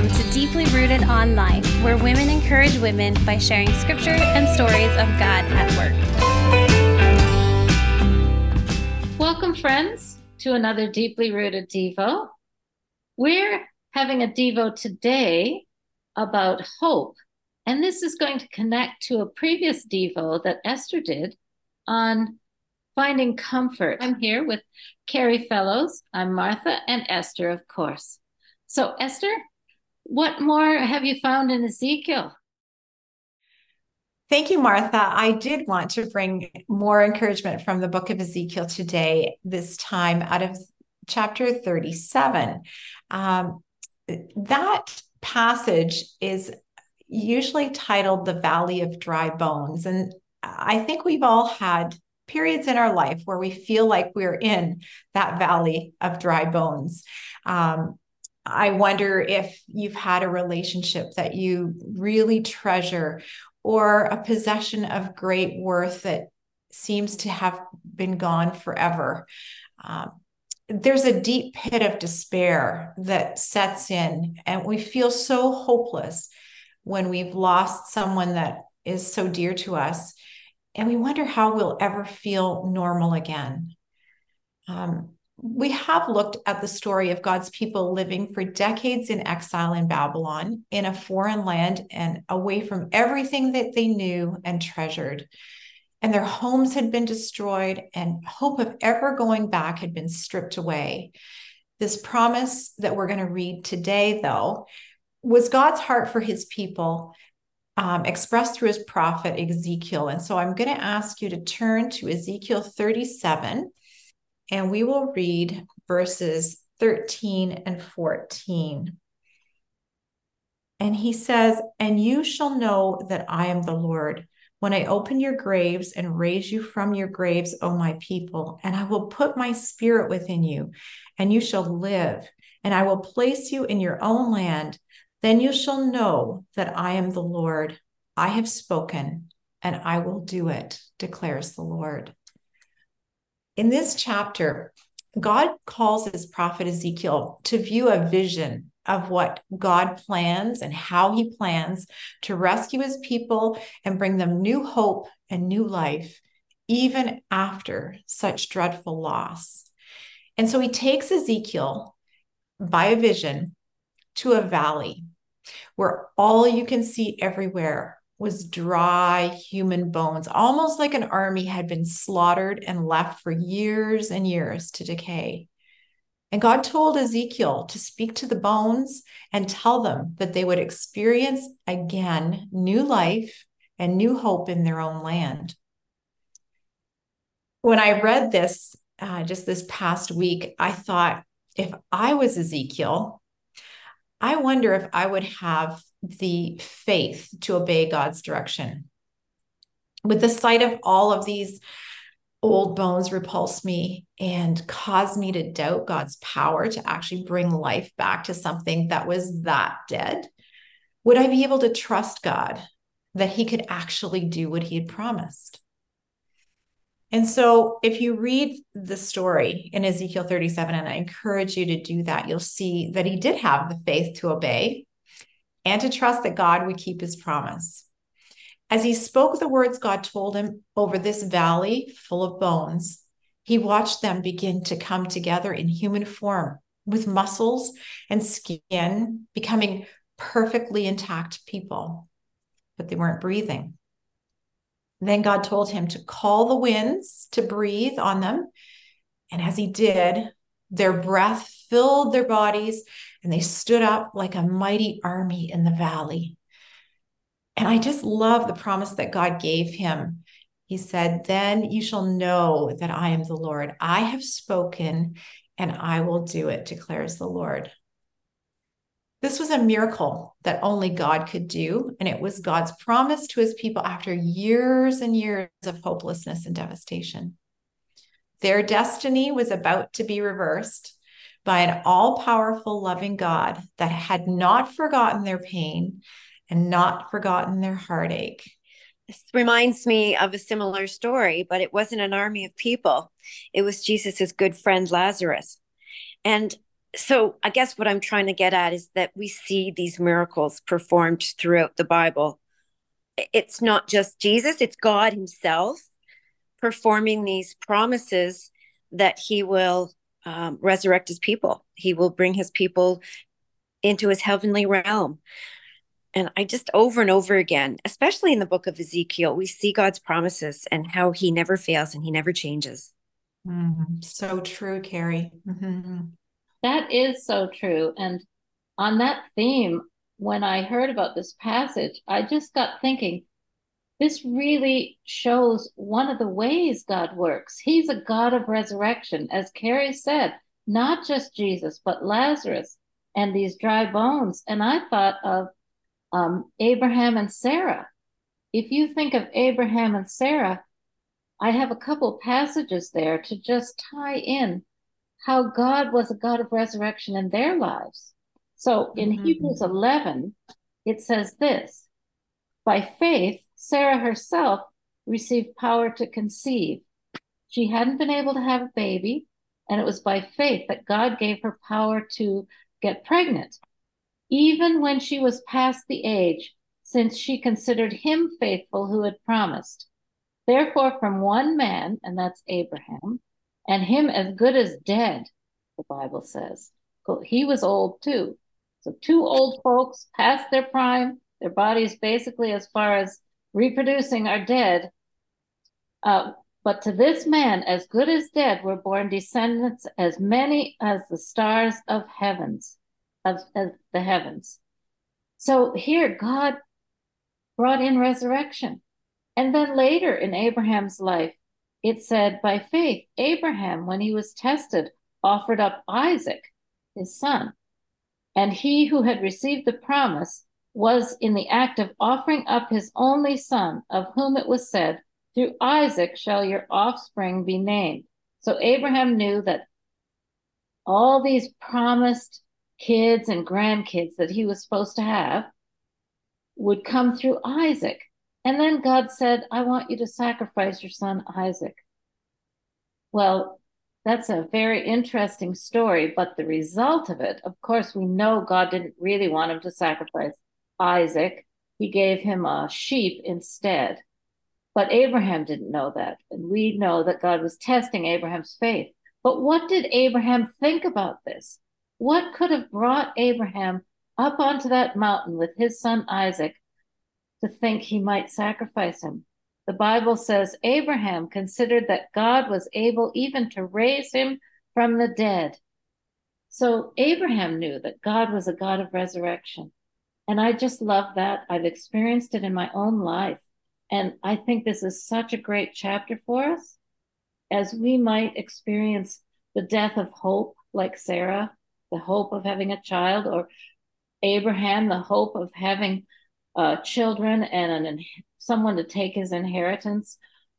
Welcome to Deeply Rooted Online, where women encourage women by sharing scripture and stories of God at work. Welcome, friends, to another Deeply Rooted Devo. We're having a Devo today about hope, and this is going to connect to a previous Devo that Esther did on finding comfort. I'm here with Carrie Fellows. I'm Martha and Esther, of course. So, Esther, what more have you found in Ezekiel? Thank you, Martha. I did want to bring more encouragement from the book of Ezekiel today, this time out of chapter 37. Um, that passage is usually titled The Valley of Dry Bones. And I think we've all had periods in our life where we feel like we're in that valley of dry bones. Um, I wonder if you've had a relationship that you really treasure or a possession of great worth that seems to have been gone forever. Um, there's a deep pit of despair that sets in, and we feel so hopeless when we've lost someone that is so dear to us. And we wonder how we'll ever feel normal again. Um, we have looked at the story of God's people living for decades in exile in Babylon, in a foreign land, and away from everything that they knew and treasured. And their homes had been destroyed, and hope of ever going back had been stripped away. This promise that we're going to read today, though, was God's heart for his people um, expressed through his prophet Ezekiel. And so I'm going to ask you to turn to Ezekiel 37 and we will read verses 13 and 14. And he says, And you shall know that I am the Lord when I open your graves and raise you from your graves, O my people, and I will put my spirit within you, and you shall live, and I will place you in your own land. Then you shall know that I am the Lord. I have spoken, and I will do it, declares the Lord. In this chapter, God calls his prophet Ezekiel to view a vision of what God plans and how he plans to rescue his people and bring them new hope and new life, even after such dreadful loss. And so he takes Ezekiel by a vision to a valley where all you can see everywhere was dry human bones, almost like an army had been slaughtered and left for years and years to decay. And God told Ezekiel to speak to the bones and tell them that they would experience again new life and new hope in their own land. When I read this uh, just this past week, I thought if I was Ezekiel, I wonder if I would have the faith to obey God's direction. With the sight of all of these old bones repulse me and cause me to doubt God's power to actually bring life back to something that was that dead, would I be able to trust God that He could actually do what He had promised? And so, if you read the story in Ezekiel 37, and I encourage you to do that, you'll see that he did have the faith to obey and to trust that God would keep his promise. As he spoke the words God told him over this valley full of bones, he watched them begin to come together in human form with muscles and skin, becoming perfectly intact people, but they weren't breathing. Then God told him to call the winds to breathe on them. And as he did, their breath filled their bodies and they stood up like a mighty army in the valley. And I just love the promise that God gave him. He said, Then you shall know that I am the Lord. I have spoken and I will do it, declares the Lord. This was a miracle that only God could do. And it was God's promise to his people after years and years of hopelessness and devastation. Their destiny was about to be reversed by an all powerful, loving God that had not forgotten their pain and not forgotten their heartache. This reminds me of a similar story, but it wasn't an army of people. It was Jesus's good friend Lazarus. And so I guess what I'm trying to get at is that we see these miracles performed throughout the Bible. It's not just Jesus, it's God Himself performing these promises that He will um, resurrect His people. He will bring His people into His heavenly realm. And I just over and over again, especially in the book of Ezekiel, we see God's promises and how He never fails and He never changes. Mm, so true, Carrie. Mm-hmm. That is so true. And on that theme, when I heard about this passage, I just got thinking this really shows one of the ways God works. He's a God of resurrection, as Carrie said, not just Jesus, but Lazarus and these dry bones. And I thought of um, Abraham and Sarah. If you think of Abraham and Sarah, I have a couple passages there to just tie in how God was a God of resurrection in their lives. So in mm-hmm. Hebrews 11, it says this By faith, Sarah herself received power to conceive. She hadn't been able to have a baby, and it was by faith that God gave her power to get pregnant, even when she was past the age, since she considered him faithful who had promised. Therefore, from one man, and that's Abraham, and him as good as dead, the Bible says. He was old too. So, two old folks past their prime, their bodies basically, as far as reproducing, are dead. Uh, but to this man, as good as dead, were born descendants as many as the stars of heavens, of, of the heavens. So here, God brought in resurrection. And then later in Abraham's life, it said, by faith, Abraham, when he was tested, offered up Isaac, his son. And he who had received the promise was in the act of offering up his only son, of whom it was said, Through Isaac shall your offspring be named. So Abraham knew that all these promised kids and grandkids that he was supposed to have would come through Isaac. And then God said, I want you to sacrifice your son Isaac. Well, that's a very interesting story, but the result of it, of course, we know God didn't really want him to sacrifice Isaac. He gave him a sheep instead. But Abraham didn't know that. And we know that God was testing Abraham's faith. But what did Abraham think about this? What could have brought Abraham up onto that mountain with his son Isaac to think he might sacrifice him. The Bible says Abraham considered that God was able even to raise him from the dead. So Abraham knew that God was a God of resurrection. And I just love that. I've experienced it in my own life. And I think this is such a great chapter for us as we might experience the death of hope, like Sarah, the hope of having a child, or Abraham, the hope of having uh, children and an, someone to take his inheritance.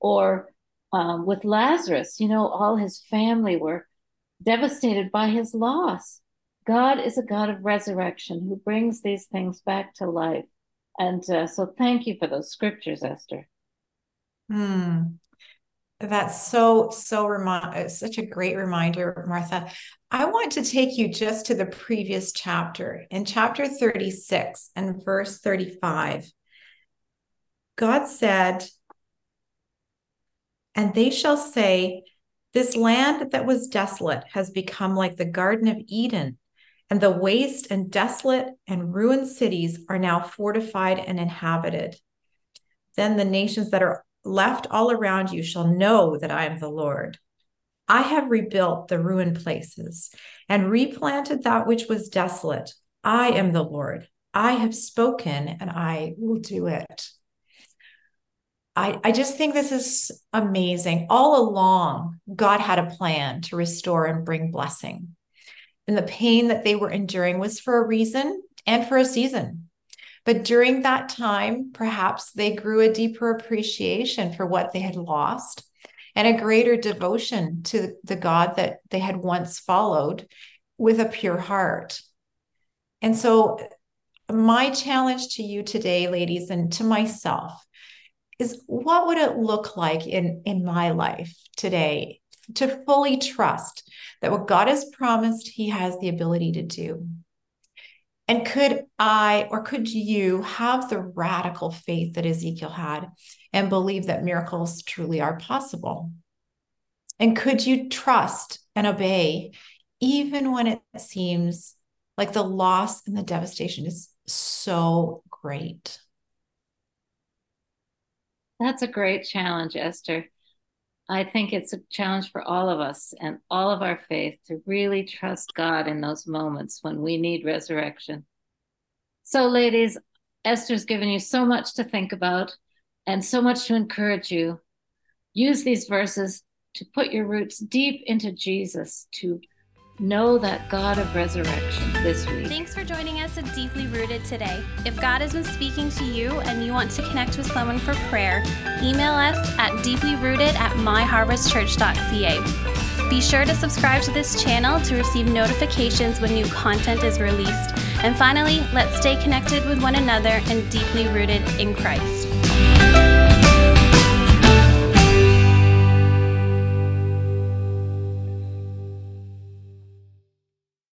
Or um, with Lazarus, you know, all his family were devastated by his loss. God is a God of resurrection who brings these things back to life. And uh, so thank you for those scriptures, Esther. Hmm. That's so, so remind such a great reminder, Martha. I want to take you just to the previous chapter. In chapter 36 and verse 35, God said, And they shall say, This land that was desolate has become like the Garden of Eden, and the waste and desolate and ruined cities are now fortified and inhabited. Then the nations that are left all around you shall know that I am the Lord. I have rebuilt the ruined places and replanted that which was desolate. I am the Lord. I have spoken and I will do it. I, I just think this is amazing. All along, God had a plan to restore and bring blessing. And the pain that they were enduring was for a reason and for a season. But during that time, perhaps they grew a deeper appreciation for what they had lost and a greater devotion to the God that they had once followed with a pure heart. And so, my challenge to you today, ladies, and to myself is what would it look like in, in my life today to fully trust that what God has promised, He has the ability to do. And could I or could you have the radical faith that Ezekiel had and believe that miracles truly are possible? And could you trust and obey even when it seems like the loss and the devastation is so great? That's a great challenge, Esther. I think it's a challenge for all of us and all of our faith to really trust God in those moments when we need resurrection. So, ladies, Esther's given you so much to think about and so much to encourage you. Use these verses to put your roots deep into Jesus, to Know that God of resurrection this week. Thanks for joining us at Deeply Rooted today. If God has been speaking to you and you want to connect with someone for prayer, email us at deeplyrooted at myharvestchurch.ca. Be sure to subscribe to this channel to receive notifications when new content is released. And finally, let's stay connected with one another and deeply rooted in Christ.